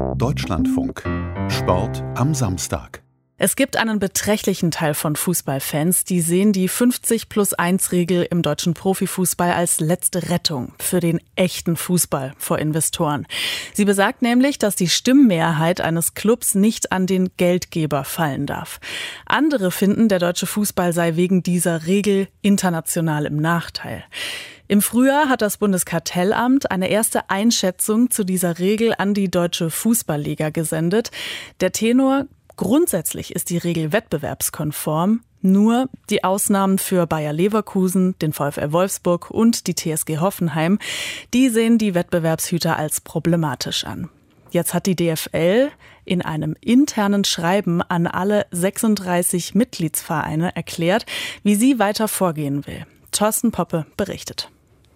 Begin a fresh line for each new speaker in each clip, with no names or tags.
Deutschlandfunk. Sport am Samstag.
Es gibt einen beträchtlichen Teil von Fußballfans, die sehen die 50 plus 1 Regel im deutschen Profifußball als letzte Rettung für den echten Fußball vor Investoren. Sie besagt nämlich, dass die Stimmmehrheit eines Clubs nicht an den Geldgeber fallen darf. Andere finden, der deutsche Fußball sei wegen dieser Regel international im Nachteil. Im Frühjahr hat das Bundeskartellamt eine erste Einschätzung zu dieser Regel an die Deutsche Fußballliga gesendet. Der Tenor Grundsätzlich ist die Regel wettbewerbskonform. Nur die Ausnahmen für Bayer Leverkusen, den VfL Wolfsburg und die TSG Hoffenheim, die sehen die Wettbewerbshüter als problematisch an. Jetzt hat die DFL in einem internen Schreiben an alle 36 Mitgliedsvereine erklärt, wie sie weiter vorgehen will. Thorsten Poppe berichtet.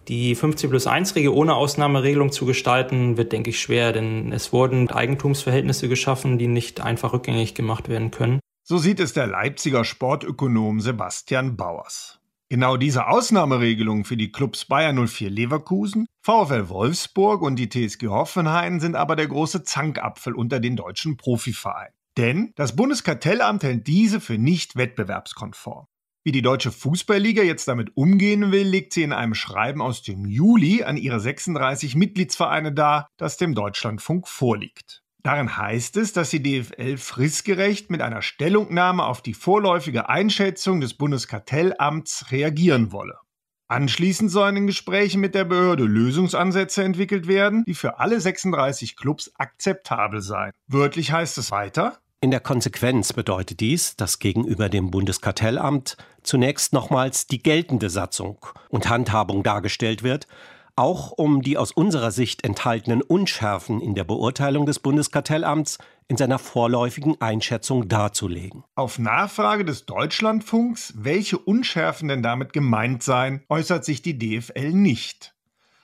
Die 50 plus 1 Regel ohne Ausnahmeregelung zu gestalten, wird, denke ich, schwer, denn es wurden Eigentumsverhältnisse geschaffen, die nicht einfach rückgängig gemacht werden können.
So sieht es der Leipziger Sportökonom Sebastian Bauers. Genau diese Ausnahmeregelung für die Clubs Bayer 04 Leverkusen, VfL Wolfsburg und die TSG Hoffenheim sind aber der große Zankapfel unter den deutschen Profivereinen. Denn das Bundeskartellamt hält diese für nicht wettbewerbskonform. Wie die Deutsche Fußballliga jetzt damit umgehen will, legt sie in einem Schreiben aus dem Juli an ihre 36 Mitgliedsvereine dar, das dem Deutschlandfunk vorliegt. Darin heißt es, dass die DFL fristgerecht mit einer Stellungnahme auf die vorläufige Einschätzung des Bundeskartellamts reagieren wolle. Anschließend sollen in Gesprächen mit der Behörde Lösungsansätze entwickelt werden, die für alle 36 Clubs akzeptabel seien. Wörtlich heißt es weiter,
in der Konsequenz bedeutet dies, dass gegenüber dem Bundeskartellamt zunächst nochmals die geltende Satzung und Handhabung dargestellt wird, auch um die aus unserer Sicht enthaltenen Unschärfen in der Beurteilung des Bundeskartellamts in seiner vorläufigen Einschätzung darzulegen.
Auf Nachfrage des Deutschlandfunks, welche Unschärfen denn damit gemeint seien, äußert sich die DFL nicht.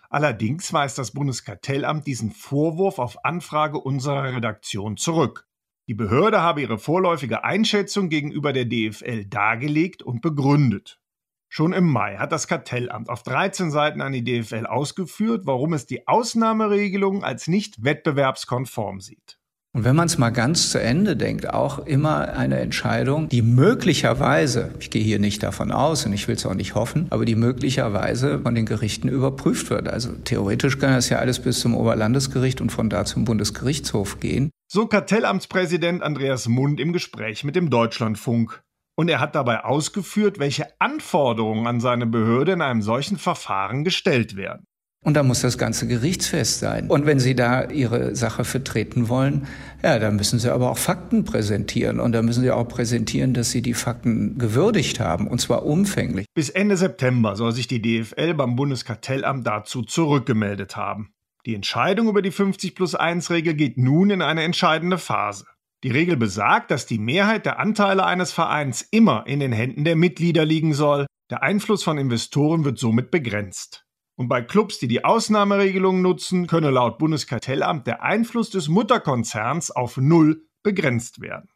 Allerdings weist das Bundeskartellamt diesen Vorwurf auf Anfrage unserer Redaktion zurück. Die Behörde habe ihre vorläufige Einschätzung gegenüber der DFL dargelegt und begründet. Schon im Mai hat das Kartellamt auf 13 Seiten an die DFL ausgeführt, warum es die Ausnahmeregelung als nicht wettbewerbskonform sieht.
Und wenn man es mal ganz zu Ende denkt, auch immer eine Entscheidung, die möglicherweise, ich gehe hier nicht davon aus und ich will es auch nicht hoffen, aber die möglicherweise von den Gerichten überprüft wird. Also theoretisch kann das ja alles bis zum Oberlandesgericht und von da zum Bundesgerichtshof gehen.
So Kartellamtspräsident Andreas Mund im Gespräch mit dem Deutschlandfunk. Und er hat dabei ausgeführt, welche Anforderungen an seine Behörde in einem solchen Verfahren gestellt werden.
Und da muss das Ganze gerichtsfest sein. Und wenn Sie da Ihre Sache vertreten wollen, ja, dann müssen Sie aber auch Fakten präsentieren. Und da müssen Sie auch präsentieren, dass Sie die Fakten gewürdigt haben, und zwar umfänglich.
Bis Ende September soll sich die DFL beim Bundeskartellamt dazu zurückgemeldet haben. Die Entscheidung über die 50 plus 1 Regel geht nun in eine entscheidende Phase. Die Regel besagt, dass die Mehrheit der Anteile eines Vereins immer in den Händen der Mitglieder liegen soll. Der Einfluss von Investoren wird somit begrenzt. Und bei Clubs, die die Ausnahmeregelung nutzen, könne laut Bundeskartellamt der Einfluss des Mutterkonzerns auf Null begrenzt werden.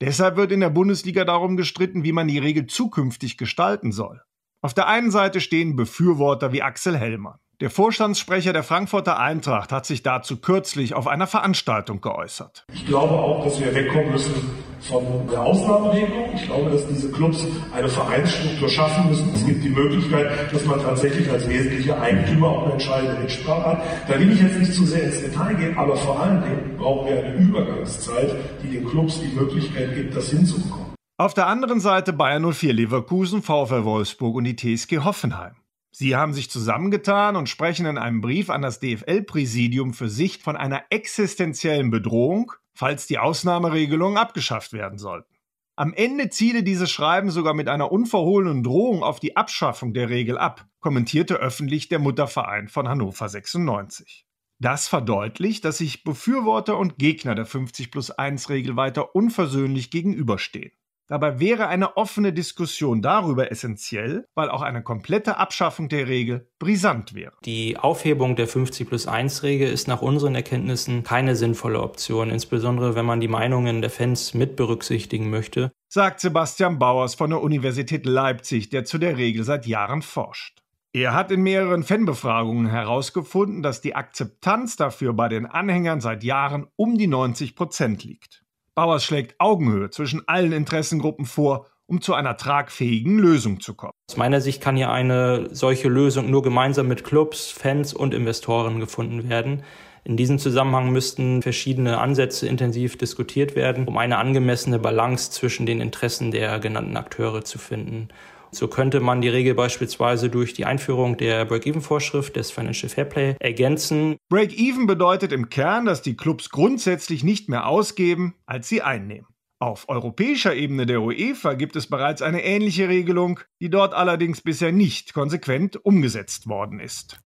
Deshalb wird in der Bundesliga darum gestritten, wie man die Regel zukünftig gestalten soll. Auf der einen Seite stehen Befürworter wie Axel Hellmann. Der Vorstandssprecher der Frankfurter Eintracht hat sich dazu kürzlich auf einer Veranstaltung geäußert.
Ich glaube auch, dass wir wegkommen müssen von der Ausnahmeregelung. Ich glaube, dass diese Clubs eine Vereinsstruktur schaffen müssen. Es gibt die Möglichkeit, dass man tatsächlich als wesentlicher Eigentümer auch eine entscheidende Mitsprache hat. Da will ich jetzt nicht zu sehr ins Detail gehen, aber vor allen Dingen brauchen wir eine Übergangszeit, die den Clubs die Möglichkeit gibt, das hinzubekommen.
Auf der anderen Seite Bayern 04 Leverkusen, VfL Wolfsburg und die TSG Hoffenheim. Sie haben sich zusammengetan und sprechen in einem Brief an das DFL-Präsidium für sich von einer existenziellen Bedrohung, falls die Ausnahmeregelungen abgeschafft werden sollten. Am Ende ziele dieses Schreiben sogar mit einer unverhohlenen Drohung auf die Abschaffung der Regel ab, kommentierte öffentlich der Mutterverein von Hannover 96. Das verdeutlicht, dass sich Befürworter und Gegner der 50 plus 1 Regel weiter unversöhnlich gegenüberstehen. Dabei wäre eine offene Diskussion darüber essentiell, weil auch eine komplette Abschaffung der Regel brisant wäre.
Die Aufhebung der 50 plus 1 Regel ist nach unseren Erkenntnissen keine sinnvolle Option, insbesondere wenn man die Meinungen der Fans mit berücksichtigen möchte,
sagt Sebastian Bauers von der Universität Leipzig, der zu der Regel seit Jahren forscht. Er hat in mehreren Fanbefragungen herausgefunden, dass die Akzeptanz dafür bei den Anhängern seit Jahren um die 90 Prozent liegt. Bauers schlägt Augenhöhe zwischen allen Interessengruppen vor, um zu einer tragfähigen Lösung zu kommen.
Aus meiner Sicht kann hier eine solche Lösung nur gemeinsam mit Clubs, Fans und Investoren gefunden werden. In diesem Zusammenhang müssten verschiedene Ansätze intensiv diskutiert werden, um eine angemessene Balance zwischen den Interessen der genannten Akteure zu finden. So könnte man die Regel beispielsweise durch die Einführung der Break-Even-Vorschrift des Financial Fairplay ergänzen.
Break-Even bedeutet im Kern, dass die Clubs grundsätzlich nicht mehr ausgeben, als sie einnehmen. Auf europäischer Ebene der UEFA gibt es bereits eine ähnliche Regelung, die dort allerdings bisher nicht konsequent umgesetzt worden ist.